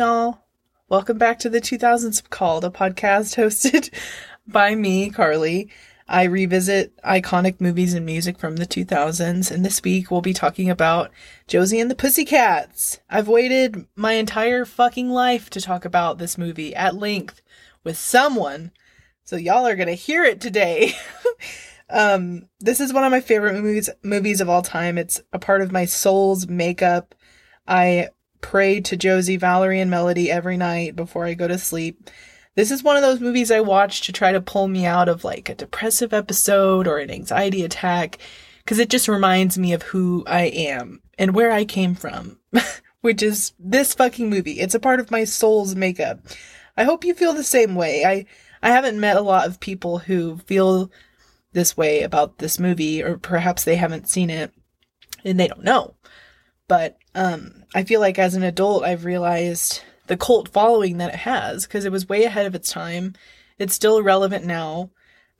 y'all. Welcome back to the 2000s Called, a podcast hosted by me, Carly. I revisit iconic movies and music from the 2000s, and this week we'll be talking about Josie and the Pussycats. I've waited my entire fucking life to talk about this movie at length with someone, so y'all are gonna hear it today. um, this is one of my favorite movies movies of all time. It's a part of my soul's makeup. I pray to Josie, Valerie, and Melody every night before I go to sleep. This is one of those movies I watch to try to pull me out of like a depressive episode or an anxiety attack because it just reminds me of who I am and where I came from, which is this fucking movie. It's a part of my soul's makeup. I hope you feel the same way. I I haven't met a lot of people who feel this way about this movie or perhaps they haven't seen it and they don't know. But um I feel like as an adult I've realized the cult following that it has because it was way ahead of its time. It's still relevant now.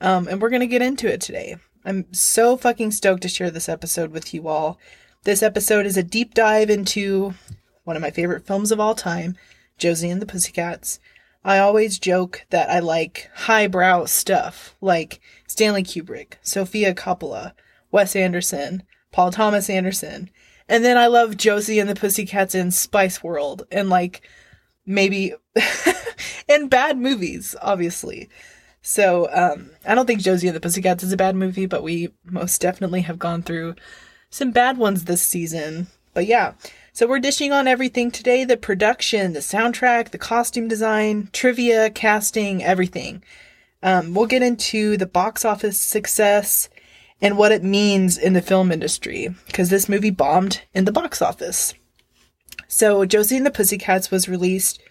Um, and we're going to get into it today. I'm so fucking stoked to share this episode with you all. This episode is a deep dive into one of my favorite films of all time, Josie and the Pussycats. I always joke that I like highbrow stuff like Stanley Kubrick, Sofia Coppola, Wes Anderson, Paul Thomas Anderson. And then I love Josie and the Pussycats in Spice World and like maybe in bad movies, obviously. So um, I don't think Josie and the Pussycats is a bad movie, but we most definitely have gone through some bad ones this season. But yeah, so we're dishing on everything today the production, the soundtrack, the costume design, trivia, casting, everything. Um, we'll get into the box office success and what it means in the film industry, because this movie bombed in the box office. So Josie and the Pussycats was released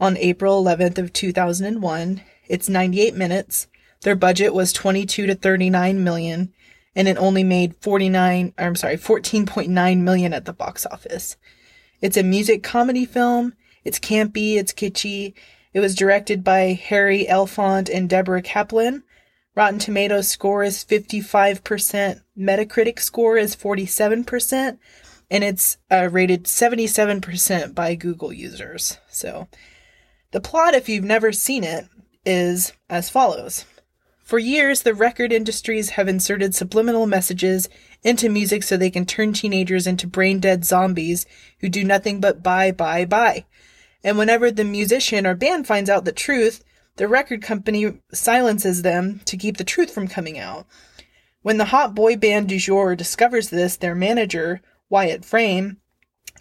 on April 11th of 2001. It's 98 minutes. Their budget was 22 to 39 million and it only made 49 I'm sorry, 14.9 million at the box office. It's a music comedy film. It's campy, it's kitschy. It was directed by Harry Elfont and Deborah Kaplan. Rotten Tomatoes score is 55%. Metacritic score is 47% and it's uh, rated 77% by Google users. So, the plot, if you've never seen it, is as follows. For years, the record industries have inserted subliminal messages into music so they can turn teenagers into brain dead zombies who do nothing but buy, buy, buy. And whenever the musician or band finds out the truth, the record company silences them to keep the truth from coming out. When the hot boy band du jour discovers this, their manager Wyatt Frame,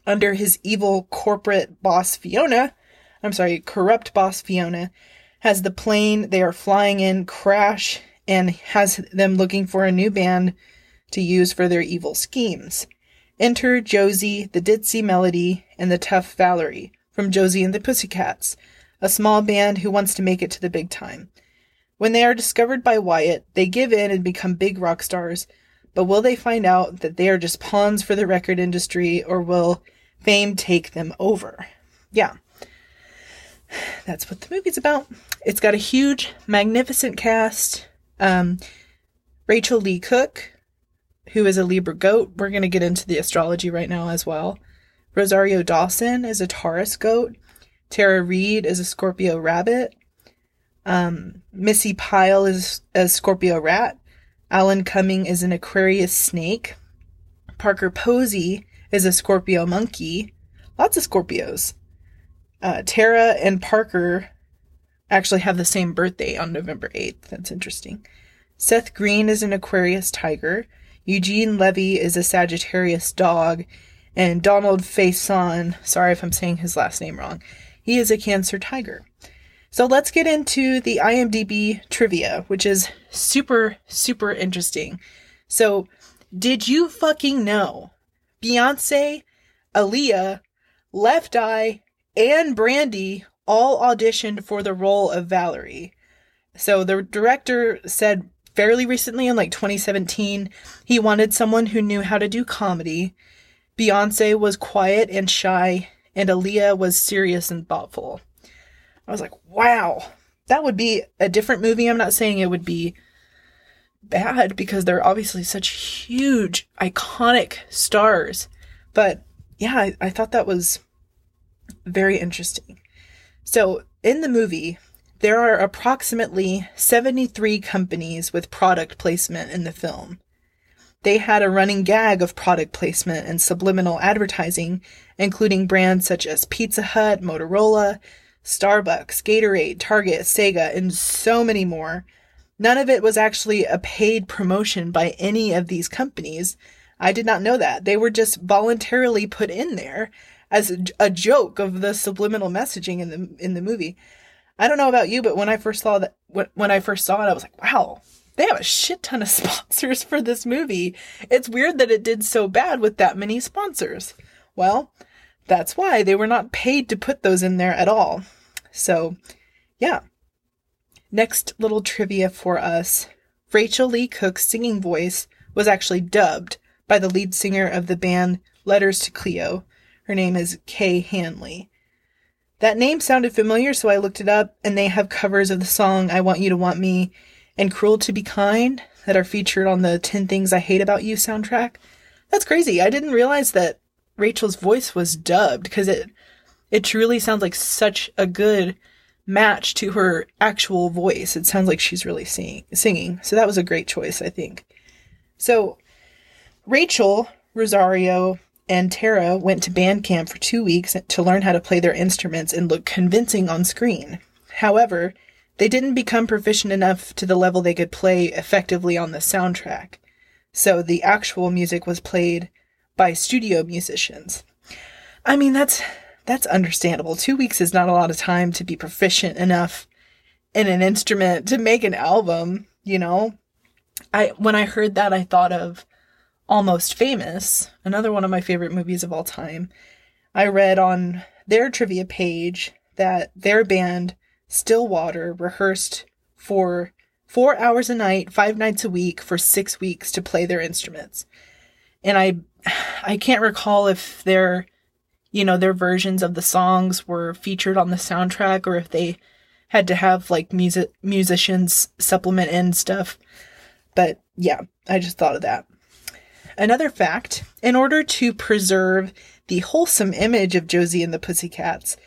under his evil corporate boss Fiona, I'm sorry, corrupt boss Fiona, has the plane they are flying in crash and has them looking for a new band to use for their evil schemes. Enter Josie, the ditzy Melody, and the tough Valerie from Josie and the Pussycats, a small band who wants to make it to the big time. When they are discovered by Wyatt, they give in and become big rock stars, but will they find out that they are just pawns for the record industry or will fame take them over? Yeah. That's what the movie's about. It's got a huge, magnificent cast. Um, Rachael Leigh Cook, who is a Libra goat. We're going to get into the astrology right now as well. Rosario Dawson is a Taurus goat. Tara Reid is a Scorpio rabbit. Um, Missi Pyle is a Scorpio rat. Alan Cumming is an Aquarius snake. Parker Posey is a Scorpio monkey. Lots of Scorpios. Uh, Tara and Parker actually have the same birthday on November 8th. That's interesting. Seth Green is an Aquarius tiger. Eugene Levy is a Sagittarius dog. And Donald Faison, sorry if I'm saying his last name wrong, he is a Cancer tiger. So let's get into the IMDb trivia, which is super, super interesting. So, did you fucking know Beyonce, Aaliyah, Left Eye, and Brandy all auditioned for the role of Valerie? So, the director said fairly recently in like 2017, he wanted someone who knew how to do comedy. Beyonce was quiet and shy, and Aaliyah was serious and thoughtful. I was like, wow, that would be a different movie. I'm not saying it would be bad because they're obviously such huge, iconic stars. But yeah, I, I thought that was Very interesting. So, in the movie, there are approximately 73 companies with product placement in the film. They had a running gag of product placement and subliminal advertising, including brands such as Pizza Hut, Motorola, Starbucks, Gatorade, Target, Sega, and so many more. None of it was actually a paid promotion by any of these companies. I did not know that. They were just voluntarily put in there as a, joke of the subliminal messaging in the in the movie. I don't know about you, but when I first saw that when I first saw it, I was like, wow, they have a shit ton of sponsors for this movie. It's weird that it did so bad with that many sponsors. Well, that's why they were not paid to put those in there at all. So, yeah. Next little trivia for us Rachael Leigh Cook's singing voice was actually dubbed by the lead singer of the band Letters to Cleo. Her name is Kay Hanley. That name sounded familiar, so I looked it up, and they have covers of the song I Want You to Want Me and Cruel to Be Kind that are featured on the 10 Things I Hate About You soundtrack. That's crazy. I didn't realize that Rachel's voice was dubbed because it it truly sounds like such a good match to her actual voice. It sounds like she's really sing- singing. So that was a great choice, I think. So Rachel, Rosario, and Tara went to band camp for two weeks to learn how to play their instruments and look convincing on screen. However, they didn't become proficient enough to the level they could play effectively on the soundtrack. So the actual music was played by studio musicians. I mean, that's that's understandable. 2 weeks is not a lot of time to be proficient enough in an instrument to make an album, you know. I when I heard that I thought of Almost Famous, another one of my favorite movies of all time. I read on their trivia page that their band Stillwater rehearsed for 4 hours a night, 5 nights a week for 6 weeks to play their instruments. And I I can't recall if their you know their versions of the songs were featured on the soundtrack or if they had to have like music musicians supplement in stuff. But yeah, I just thought of that. Another fact, in order to preserve the wholesome image of Josie and the Pussycats,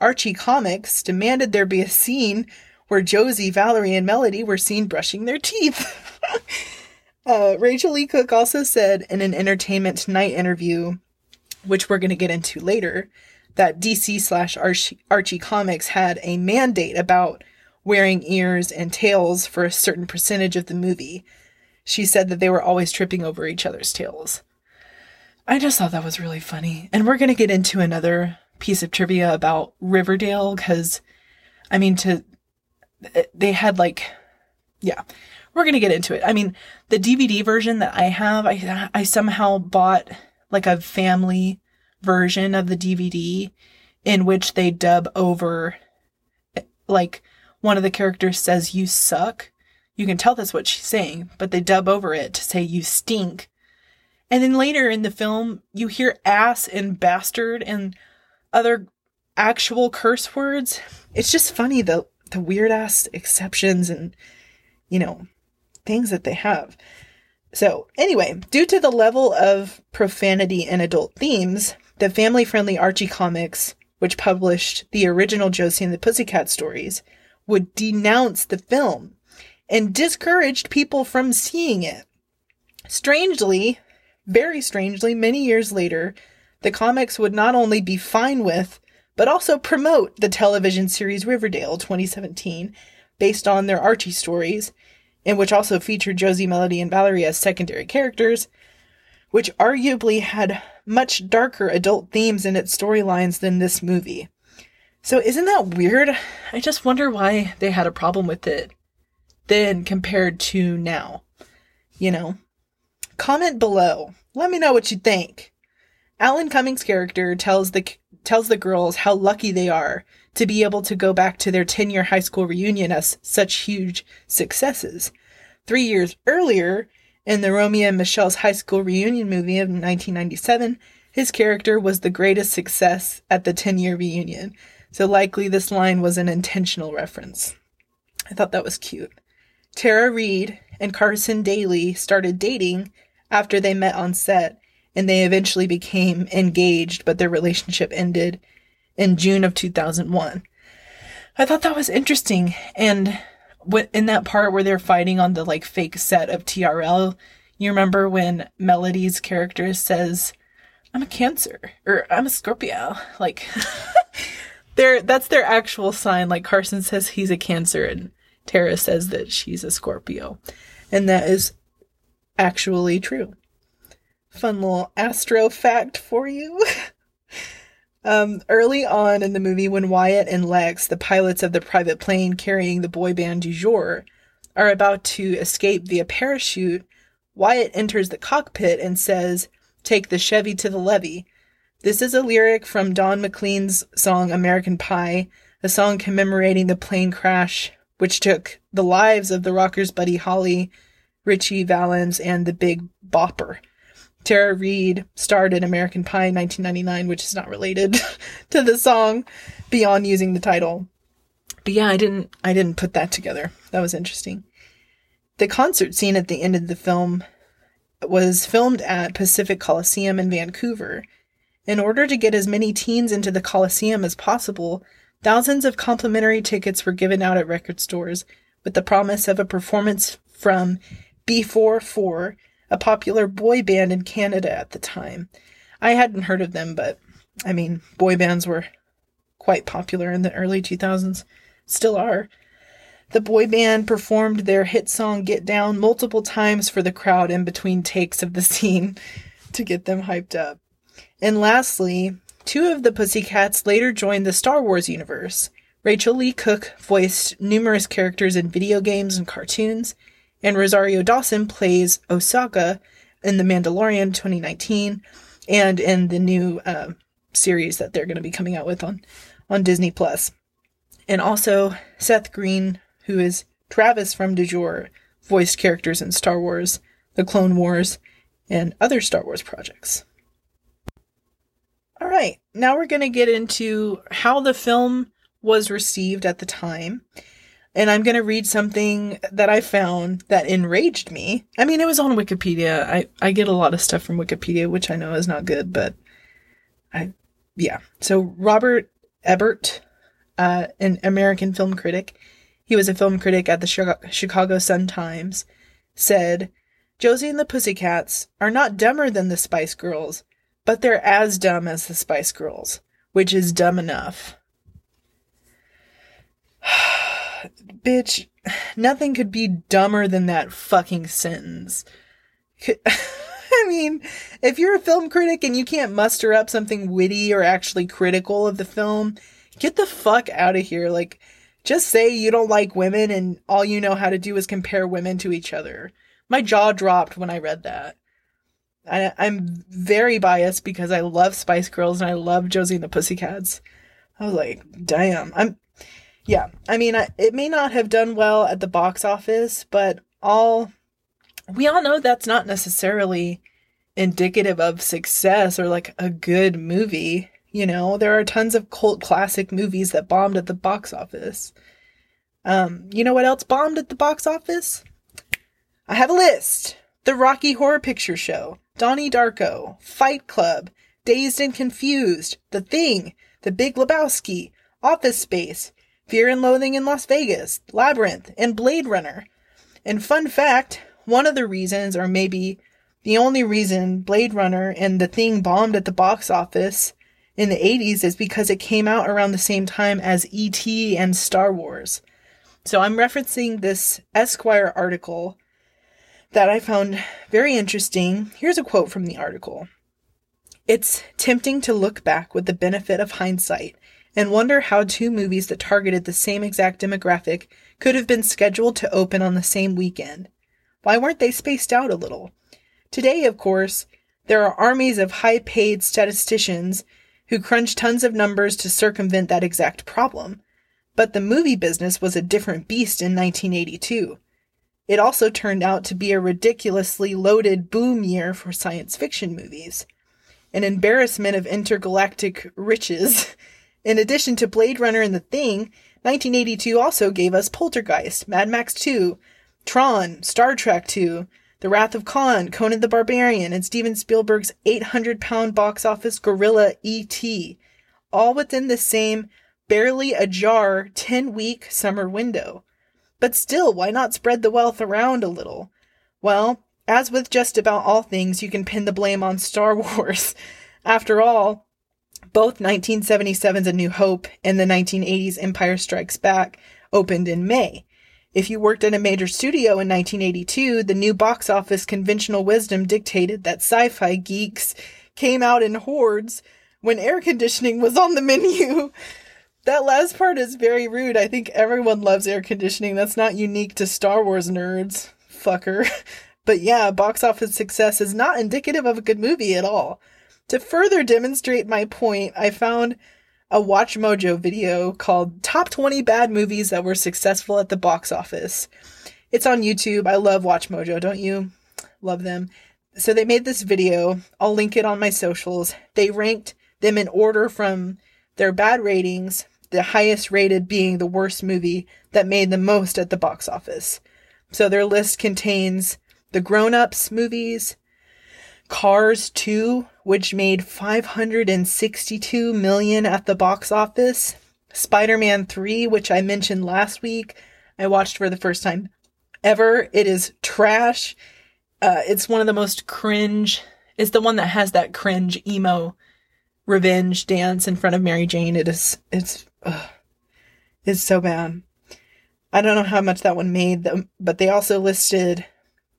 Archie Comics demanded there be a scene where Josie, Valerie, and Melody were seen brushing their teeth. uh, Rachael Leigh Cook also said in an Entertainment Tonight interview, which we're going to get into later, that DC slash Archie Comics had a mandate about wearing ears and tails for a certain percentage of the movie. She said that they were always tripping over each other's tails. I just thought that was really funny. And we're going to get into another piece of trivia about Riverdale because, I mean, to eh, they had like, yeah, we're gonna get into it. I mean, the DVD version that I have, I I somehow bought like a family version of the DVD in which they dub over, eh, like one of the characters says "you suck." You can tell that's what she's saying, but they dub over it to say "you stink." And then later in the film, you hear ass and bastard and other actual curse words. It's just funny the the weird ass exceptions and you know things that they have. So, anyway, due to the level of profanity and adult themes, the family friendly Archie Comics, which published the original Josie and the Pussycat stories, would denounce the film and discouraged people from seeing it. Strangely, very strangely, many years later, the comics would not only be fine with, but also promote the television series Riverdale 2017, based on their Archie stories, and which also featured Josie, Melody, and Valerie as secondary characters, which arguably had much darker adult themes in its storylines than this movie. So isn't that weird? I just wonder why they had a problem with it then compared to now. You know? Comment below. Let me know what you think. Alan Cummings' character tells the tells the girls how lucky they are to be able to go back to their 10-year high school reunion as such huge successes. 3 years earlier, in the Romy and Michele's high school reunion movie of 1997, his character was the greatest success at the 10-year reunion. So likely this line was an intentional reference. I thought that was cute. Tara Reid and Carson Daly started dating after they met on set and they eventually became engaged, but their relationship ended in June of 2001. I thought that was interesting. And in that part where they're fighting on the like fake set of TRL, you remember when Melody's character says, I'm a Cancer or I'm a Scorpio. Like, their that's their actual sign. Like Carson says he's a Cancer and Tara says that she's a Scorpio. And that is actually true. Fun little astro fact for you. um, early on in the movie, when Wyatt and Lex, the pilots of the private plane carrying the boy band du jour, are about to escape via parachute, Wyatt enters the cockpit and says, Take the Chevy to the levee. This is a lyric from Don McLean's song American Pie, a song commemorating the plane crash which took the lives of the rockers Buddy Holly, Ritchie Valens, and the Big Bopper. Tara Reid starred in American Pie in 1999, which is not related to the song beyond using the title. But yeah, I didn't I didn't put that together. That was interesting. The concert scene at the end of the film was filmed at Pacific Coliseum in Vancouver. In order to get as many teens into the Coliseum as possible, thousands of complimentary tickets were given out at record stores with the promise of a performance from B4-4, a popular boy band in Canada at the time. I hadn't heard of them, but I mean, boy bands were quite popular in the early 2000s, still are. The boy band performed their hit song Get Down multiple times for the crowd in between takes of the scene to get them hyped up. And lastly, two of the Pussycats later joined the Star Wars universe. Rachael Leigh Cook voiced numerous characters in video games and cartoons, and Rosario Dawson plays Ahsoka in The Mandalorian 2019 and in the new uh, series that they're going to be coming out with on, on Disney Plus. And also Seth Green who is Travis from Du Jour, voiced characters in Star Wars, The Clone Wars, and other Star Wars projects. All right, now we're going to get into how the film was received at the time. And I'm going to read something that I found that enraged me. I mean, it was on Wikipedia. I, I get a lot of stuff from Wikipedia, which I know is not good, but I, yeah. So Robert Ebert, uh, an American film critic, he was a film critic at the Chicago Sun-Times, said, Josie and the Pussycats are not dumber than the Spice Girls, but they're as dumb as the Spice Girls, which is dumb enough. Bitch, nothing could be dumber than that fucking sentence. I mean, if you're a film critic and you can't muster up something witty or actually critical of the film, get the fuck out of here. Like, just say you don't like women and all you know how to do is compare women to each other. My jaw dropped when I read that. I, am very biased because I love Spice Girls and I love Josie and the Pussycats. I was like, damn. I'm, yeah. I mean, it may not have done well at the box office, but all, we all know that's not necessarily indicative of success or like a good movie. You know, there are tons of cult classic movies that bombed at the box office. Um, you know what else bombed at the box office? I have a list. The Rocky Horror Picture Show, Donnie Darko, Fight Club, Dazed and Confused, The Thing, The Big Lebowski, Office Space, Fear and Loathing in Las Vegas, Labyrinth, and Blade Runner. And fun fact, one of the reasons, or maybe the only reason Blade Runner and The Thing bombed at the box office in the 80s is because it came out around the same time as E.T. and Star Wars. So I'm referencing this Esquire article that I found very interesting. Here's a quote from the article. It's tempting to look back with the benefit of hindsight and wonder how two movies that targeted the same exact demographic could have been scheduled to open on the same weekend. Why weren't they spaced out a little? Today, of course, there are armies of high paid statisticians who crunch tons of numbers to circumvent that exact problem. But the movie business was a different beast in 1982. It also turned out to be a ridiculously loaded boom year for science fiction movies. An embarrassment of intergalactic riches. In addition to Blade Runner and The Thing, 1982 also gave us Poltergeist, Mad Max 2, Tron, Star Trek 2, the Wrath of Khan, Conan the Barbarian, and Steven Spielberg's 800 pound box office gorilla E.T., all within the same barely ajar 10 week summer window. But still, why not spread the wealth around a little? Well, as with just about all things, you can pin the blame on Star Wars. After all, both 1977's A New Hope and the 1980's Empire Strikes Back opened in May. If you worked at a major studio in 1982, the new box office conventional wisdom dictated that sci fi geeks came out in hordes when air conditioning was on the menu. That last part is very rude. I think everyone loves air conditioning. That's not unique to Star Wars nerds. Fucker. But yeah, box office success is not indicative of a good movie at all. To further demonstrate my point, I found a Watch Mojo video called Top 20 Bad Movies That Were Successful at the Box Office. It's on YouTube. I love Watch Mojo, don't you? Love them. So they made this video. I'll link it on my socials. They ranked them in order from their bad ratings the highest rated being the worst movie that made the most at the box office. So their list contains the Grown Ups movies, Cars 2, which made 562 million at the box office, Spider-Man 3, which I mentioned last week, I watched for the first time ever. It is trash. Uh, it's one of the most cringe. It's the one that has that cringe emo revenge dance in front of Mary Jane. It is, it's, ugh, it's so bad. I don't know how much that one made them, but they also listed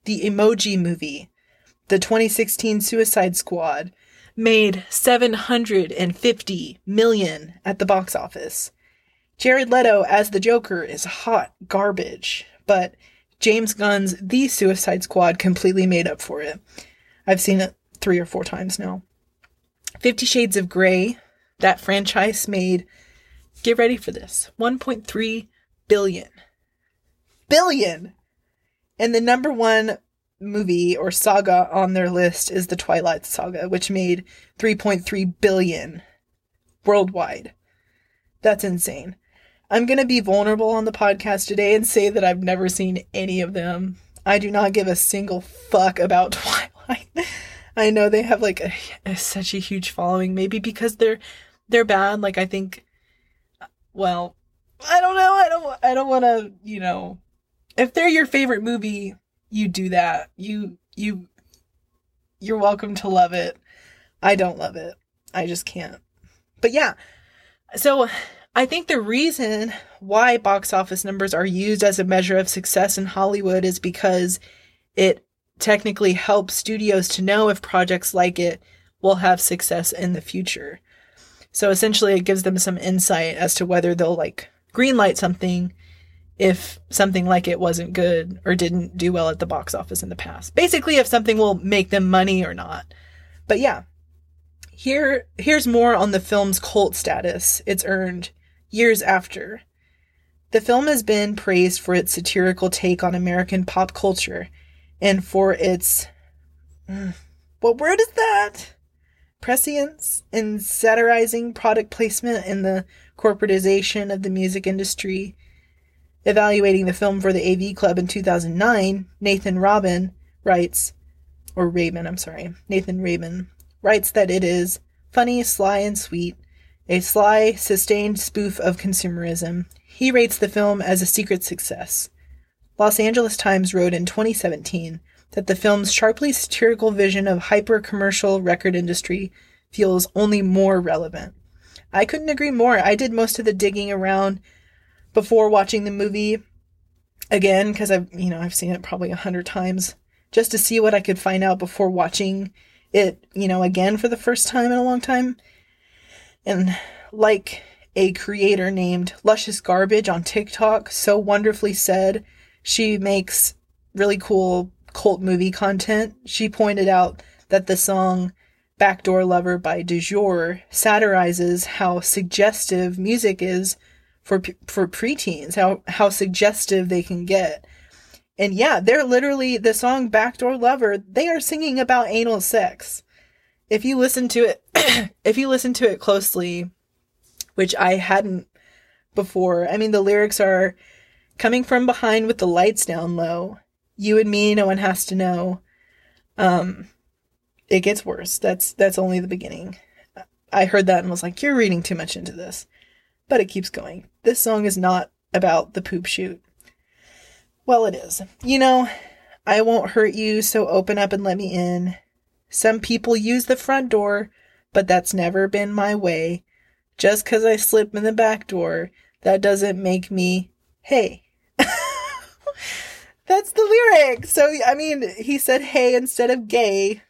the Emoji Movie, the 2016 Suicide Squad, made 750 million at the box office. Jared Leto as the Joker is hot garbage, but James Gunn's The Suicide Squad completely made up for it. I've seen it three or four times now. Fifty Shades of Grey, that franchise made, get ready for this, 1.3 billion. Billion! And the number one movie or saga on their list is the Twilight Saga, which made 3.3 billion worldwide. That's insane. I'm going to be vulnerable on the podcast today and say that I've never seen any of them. I do not give a single fuck about Twilight. I know they have like a, a, such a huge following, maybe because they're they're bad. Like I think, well, I don't know. I don't. I don't want to. You know, if they're your favorite movie, you do that. You you you're welcome to love it. I don't love it. I just can't. But yeah. So I think the reason why box office numbers are used as a measure of success in Hollywood is because it technically helps studios to know if projects like it will have success in the future. So essentially it gives them some insight as to whether they'll like greenlight something if something like it wasn't good or didn't do well at the box office in the past. Basically if something will make them money or not. But yeah. Here here's more on the film's cult status it's earned years after. The film has been praised for its satirical take on American pop culture and for its mm, what word is that? Prescience in satirizing product placement and the corporatization of the music industry. Evaluating the film for the AV Club in 2009, Nathan Robin writes, or Rabin, I'm sorry, Nathan Rabin writes that it is funny, sly, and sweet, a sly, sustained spoof of consumerism. He rates the film as a secret success. Los Angeles Times wrote in 2017 that the film's sharply satirical vision of hyper commercial record industry feels only more relevant. I couldn't agree more. I did most of the digging around before watching the movie again because I've you know I've seen it probably a hundred times just to see what I could find out before watching it you know again for the first time in a long time. And like a creator named Luscious Garbage on TikTok so wonderfully said, she makes really cool cult movie content. She pointed out that the song Backdoor Lover by Du Jour satirizes how suggestive music is for for preteens, how how suggestive they can get. And yeah, they're literally the song Backdoor Lover, they are singing about anal sex. If you listen to it if you listen to it closely, which I hadn't before, I mean the lyrics are Coming from behind with the lights down low. You and me, no one has to know. Um, it gets worse. That's that's only the beginning. I heard that and was like, you're reading too much into this. But it keeps going. This song is not about the poop shoot. Well, it is. You know, I won't hurt you, so open up and let me in. Some people use the front door, but that's never been my way. Just 'cause I slip in the back door, that doesn't make me, hey. that's the lyric. So, I mean, he said hey instead of gay.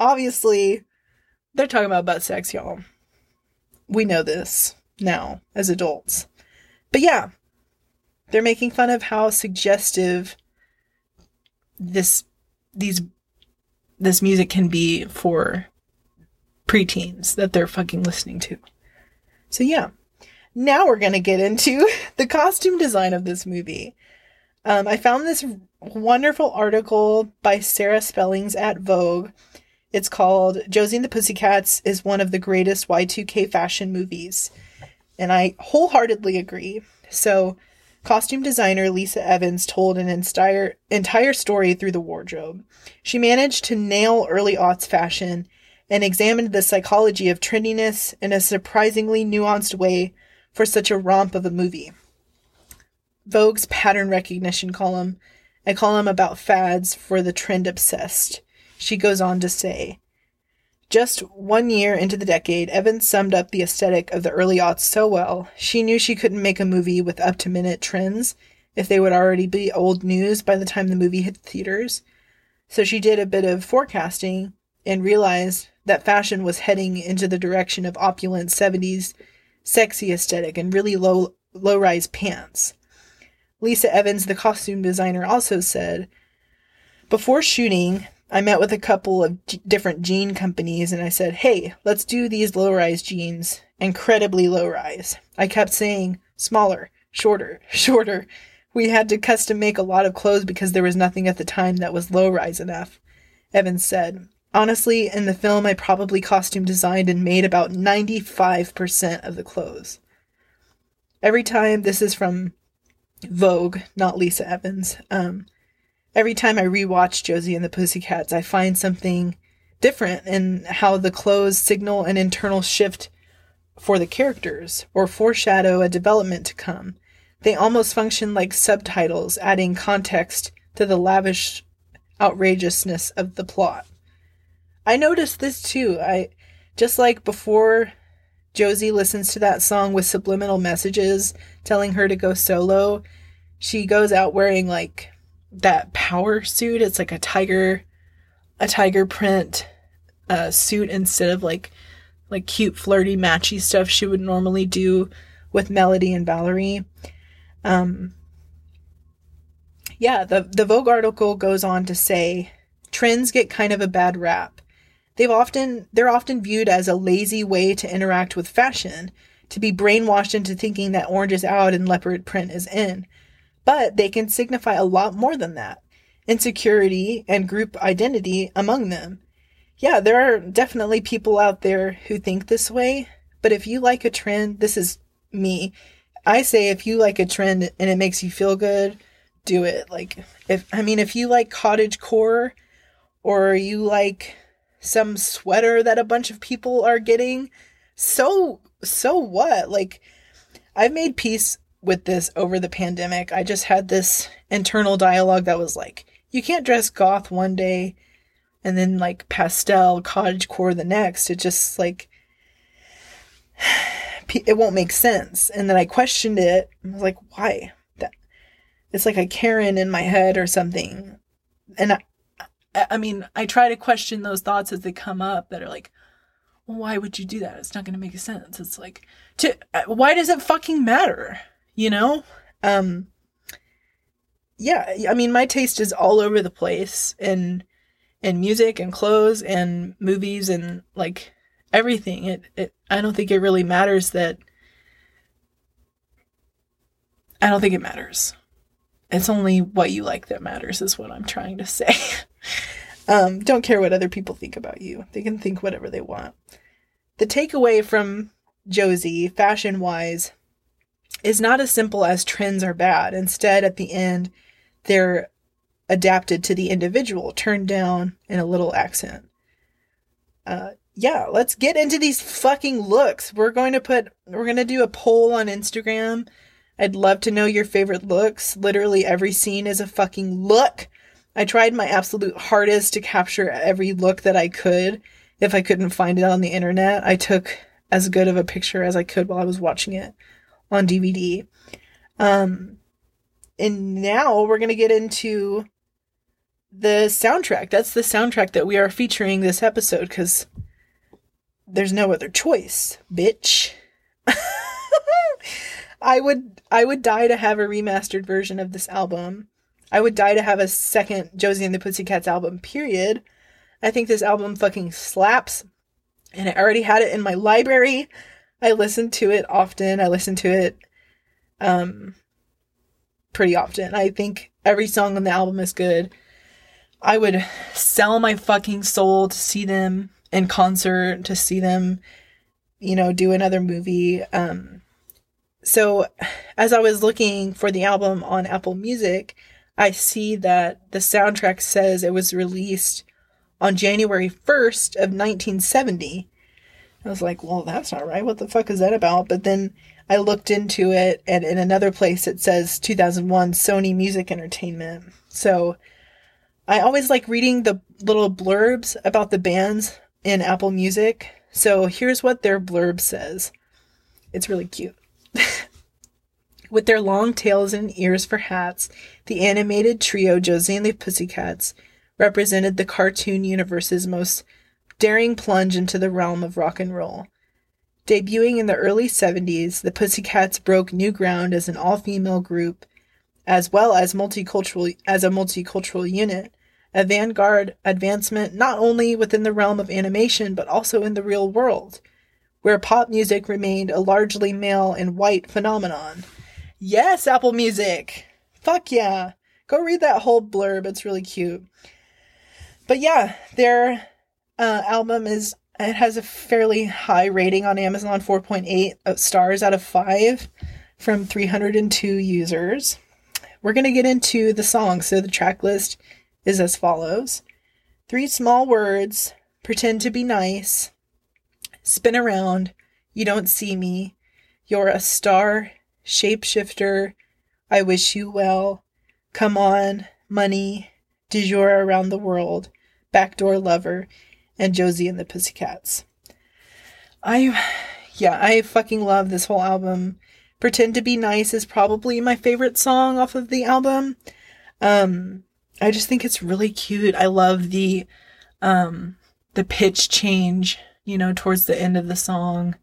Obviously, they're talking about butt sex, y'all. We know this now as adults. But yeah, they're making fun of how suggestive this these this music can be for preteens that they're fucking listening to. So yeah. Now we're going to get into the costume design of this movie. Um, I found this wonderful article by Sarah Spellings at Vogue. It's called Josie and the Pussycats is one of the greatest Y2K fashion movies. And I wholeheartedly agree. So, costume designer Leesa Evans told an entire entire story through the wardrobe. She managed to nail early aughts fashion and examined the psychology of trendiness in a surprisingly nuanced way for such a romp of a movie. Vogue's pattern recognition column, a column about fads for the trend obsessed. She goes on to say, just one year into the decade, Evans summed up the aesthetic of the early aughts so well, she knew she couldn't make a movie with up to minute trends if they would already be old news by the time the movie hit theaters. So she did a bit of forecasting and realized that fashion was heading into the direction of opulent 70s sexy aesthetic and really low low-rise pants. Leesa Evans, the costume designer, also said, "Before shooting, I met with a couple of g- different jean companies and I said, "Hey, let's do these low-rise jeans, incredibly low-rise." I kept saying, "Smaller, shorter, shorter." We had to custom make a lot of clothes because there was nothing at the time that was low-rise enough. Evans said, Honestly, in the film, I probably costume designed and made about 95% of the clothes. Every time, this is from Vogue, not Leesa Evans. Um, every time I rewatch Josie and the Pussycats, I find something different in how the clothes signal an internal shift for the characters or foreshadow a development to come. They almost function like subtitles, adding context to the lavish outrageousness of the plot. I noticed this too. I just like before Josie listens to that song with subliminal messages telling her to go solo, she goes out wearing like that power suit. It's like a tiger a tiger print uh, suit instead of like like cute flirty matchy stuff she would normally do with Melody and Valerie. Um yeah, the the Vogue article goes on to say trends get kind of a bad rap. They've often they're often viewed as a lazy way to interact with fashion, to be brainwashed into thinking that orange is out and leopard print is in. But they can signify a lot more than that. Insecurity and group identity among them. Yeah, there are definitely people out there who think this way, but if you like a trend, this is me. I say if you like a trend and it makes you feel good, do it. Like if I mean if you like cottage core or you like some sweater that a bunch of people are getting. So, so what? Like, I've made peace with this over the pandemic. I just had this internal dialogue that was like, you can't dress goth one day and then like pastel cottage core the next. It just like, it won't make sense. And then I questioned it. I was like, why? That it's like a Karen in my head or something. And I, I mean, I try to question those thoughts as they come up that are like, why would you do that? It's not going to make sense. It's like, to, uh, why does it fucking matter? You know? Um, yeah, I mean, my taste is all over the place in, in music and clothes and movies and like everything. It, it, I don't think it really matters that, I don't think it matters. It's only what you like that matters, is what I'm trying to say. um, don't care what other people think about you. They can think whatever they want. The takeaway from Josie, fashion wise, is not as simple as trends are bad. Instead, at the end, they're adapted to the individual, turned down in a little accent. Uh, yeah, let's get into these fucking looks. We're going to put, we're going to do a poll on Instagram. I'd love to know your favorite looks. Literally every scene is a fucking look. I tried my absolute hardest to capture every look that I could. If I couldn't find it on the internet, I took as good of a picture as I could while I was watching it on DVD. Um, and now we're going to get into the soundtrack. That's the soundtrack that we are featuring this episode because there's no other choice, bitch. I would I would die to have a remastered version of this album. I would die to have a second Josie and the Pussycats album, period. I think this album fucking slaps. And I already had it in my library. I listen to it often. I listen to it um pretty often. I think every song on the album is good. I would sell my fucking soul to see them in concert, to see them, you know, do another movie. Um, so as I was looking for the album on Apple Music, I see that the soundtrack says it was released on January 1st of 1970. I was like, well, that's not right. What the fuck is that about? But then I looked into it, and in another place it says 2001 Sony Music Entertainment. So I always like reading the little blurbs about the bands in Apple Music. So here's what their blurb says. It's really cute. With their long tails and ears for hats, the animated trio Josie and the Pussycats represented the cartoon universe's most daring plunge into the realm of rock and roll. Debuting in the early 70s, the Pussycats broke new ground as an all-female group as well as multicultural as a multicultural unit a vanguard advancement not only within the realm of animation, but also in the real world, where pop music remained a largely male and white phenomenon. Yes, Apple Music! Fuck yeah! Go read that whole blurb, it's really cute. But yeah, their uh, album is, it has a fairly high rating on Amazon 4.8 stars out of 5 from 302 users. We're going to get into the songs. So the track list is as follows Three small words, pretend to be nice, spin around, you don't see me, you're a star, shapeshifter, I wish you well, come on, money, du jour around the world, backdoor lover, and Josie and the Pussycats. I, yeah, I fucking love this whole album. Pretend to be nice is probably my favorite song off of the album. Um, I just think it's really cute. I love the um the pitch change, you know, towards the end of the song.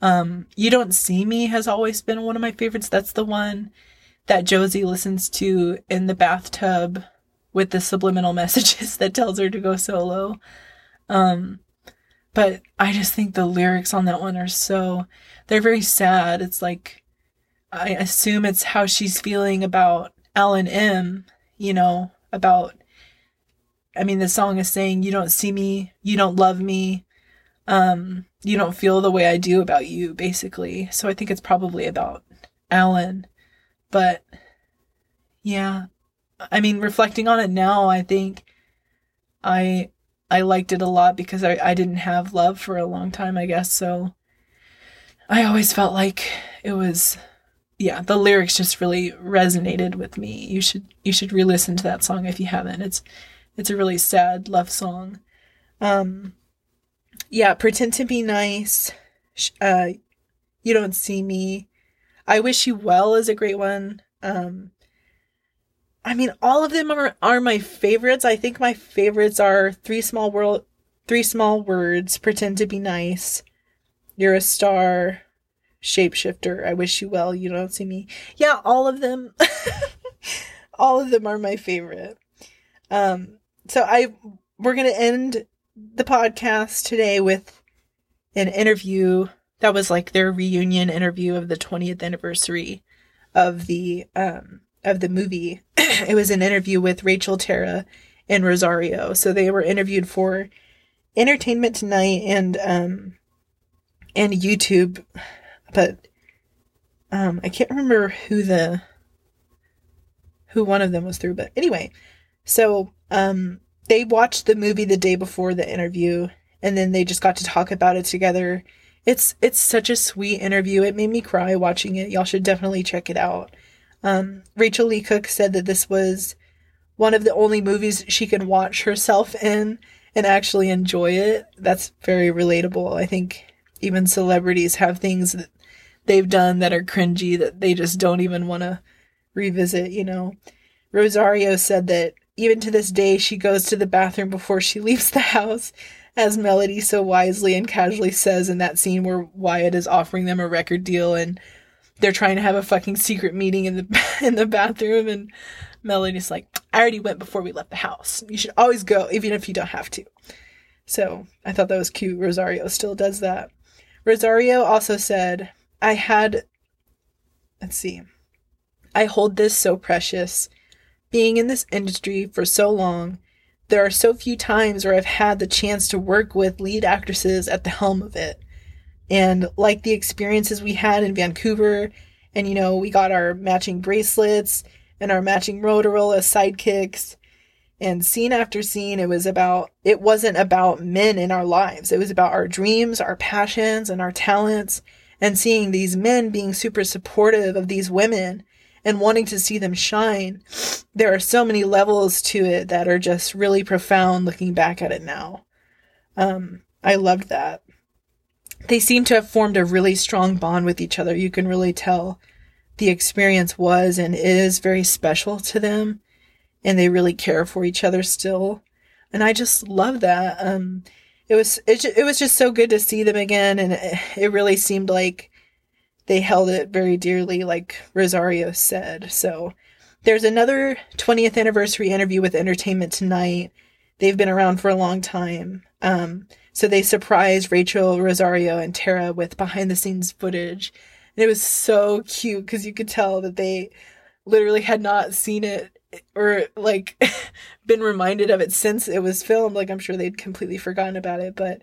Um You Don't See Me has always been one of my favorites. That's the one that Josie listens to in the bathtub with the subliminal messages that tells her to go solo. Um but I just think the lyrics on that one are so they're very sad. It's like I assume it's how she's feeling about Alan M you know, about I mean the song is saying you don't see me, you don't love me, um, you don't feel the way I do about you, basically. So I think it's probably about Alan. But yeah. I mean reflecting on it now, I think I I liked it a lot because I, I didn't have love for a long time, I guess, so I always felt like it was yeah, the lyrics just really resonated with me. You should you should re-listen to that song if you haven't. It's it's a really sad love song. Um yeah, pretend to be nice. Uh you don't see me. I wish you well is a great one. Um I mean all of them are are my favorites. I think my favorites are three small world three small words, pretend to be nice. You're a star shapeshifter. I wish you well. You don't see me. Yeah, all of them. all of them are my favorite. Um, so I we're gonna end the podcast today with an interview that was like their reunion interview of the 20th anniversary of the um of the movie. it was an interview with Rachel Tara and Rosario. So they were interviewed for Entertainment Tonight and um and YouTube but um, I can't remember who the who one of them was through. But anyway, so um, they watched the movie the day before the interview, and then they just got to talk about it together. It's it's such a sweet interview. It made me cry watching it. Y'all should definitely check it out. Um, Rachael Leigh Cook said that this was one of the only movies she can watch herself in and actually enjoy it. That's very relatable. I think even celebrities have things that they've done that are cringy that they just don't even want to revisit, you know. Rosario said that even to this day she goes to the bathroom before she leaves the house as Melody so wisely and casually says in that scene where Wyatt is offering them a record deal and they're trying to have a fucking secret meeting in the in the bathroom and Melody's like, I already went before we left the house. You should always go, even if you don't have to. So I thought that was cute. Rosario still does that. Rosario also said, I had, let's see, I hold this so precious. Being in this industry for so long, there are so few times where I've had the chance to work with lead actresses at the helm of it. And like the experiences we had in Vancouver, and you know, we got our matching bracelets and our matching Motorola sidekicks. And scene after scene, it was about, it wasn't about men in our lives. It was about our dreams, our passions, and our talents. And seeing these men being super supportive of these women and wanting to see them shine. There are so many levels to it that are just really profound looking back at it now. Um, I loved that. They seem to have formed a really strong bond with each other. You can really tell the experience was and is very special to them and they really care for each other still. And i just love that. Um it was it, it was just so good to see them again and it, it really seemed like they held it very dearly like rosario said. So there's another 20th anniversary interview with entertainment tonight. They've been around for a long time. Um so they surprised Rachael rosario and tara with behind the scenes footage and it was so cute because you could tell that they literally had not seen it or like been reminded of it since it was filmed. Like I'm sure they'd completely forgotten about it, but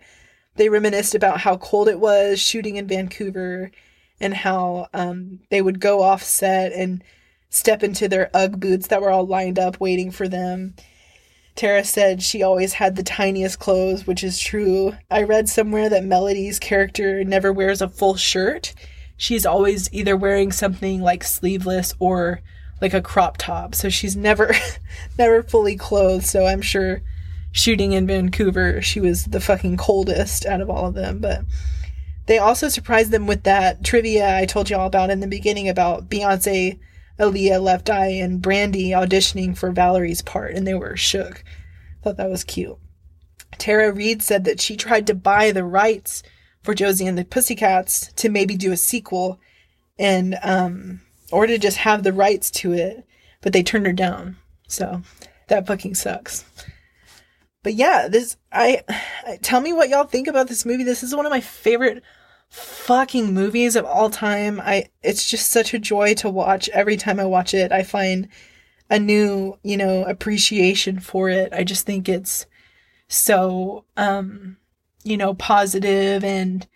they reminisced about how cold it was shooting in Vancouver and how um, they would go off set and step into their Ugg boots that were all lined up waiting for them. Tara said she always had the tiniest clothes, which is true. I read somewhere that Melody's character never wears a full shirt she's always either wearing something like sleeveless or like a crop top. So she's never never fully clothed. So I'm sure shooting in Vancouver, she was the fucking coldest out of all of them, but they also surprised them with that trivia I told you all about in the beginning about Beyonce, Aaliyah, Left Eye, and Brandy auditioning for Valerie's part, and they were shook. Thought that was cute. Tara Reid said that she tried to buy the rights for Josie and the Pussycats to maybe do a sequel and um or to just have the rights to it, but they turned her down. So that fucking sucks. But yeah, this I, I tell me what y'all think about this movie. This is one of my favorite fucking movies of all time. I it's just such a joy to watch every time I watch it. I find a new, you know, appreciation for it. I just think it's so um you know, positive and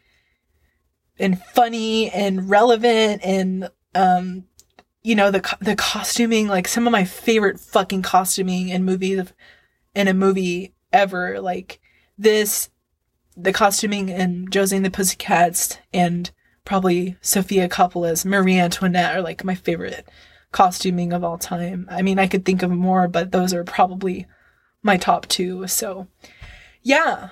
and funny and relevant and um you know the the costuming like some of my favorite fucking costuming in movies in a movie ever like this the costuming in Josie and the Pussycats and probably Sofia Coppola's Marie Antoinette are like my favorite costuming of all time. I mean, I could think of more, but those are probably my top two. So, yeah,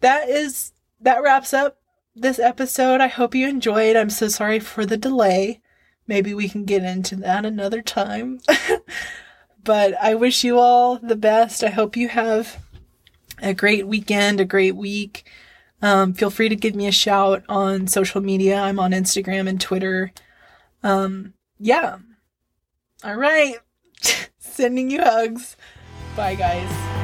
that is that wraps up this episode. I hope you enjoyed. I'm so sorry for the delay. Maybe we can get into that another time. but I wish you all the best. I hope you have a great weekend, a great week. Um, feel free to give me a shout on social media. I'm on Instagram and Twitter. Um, yeah. All right. Sending you hugs. Bye, guys.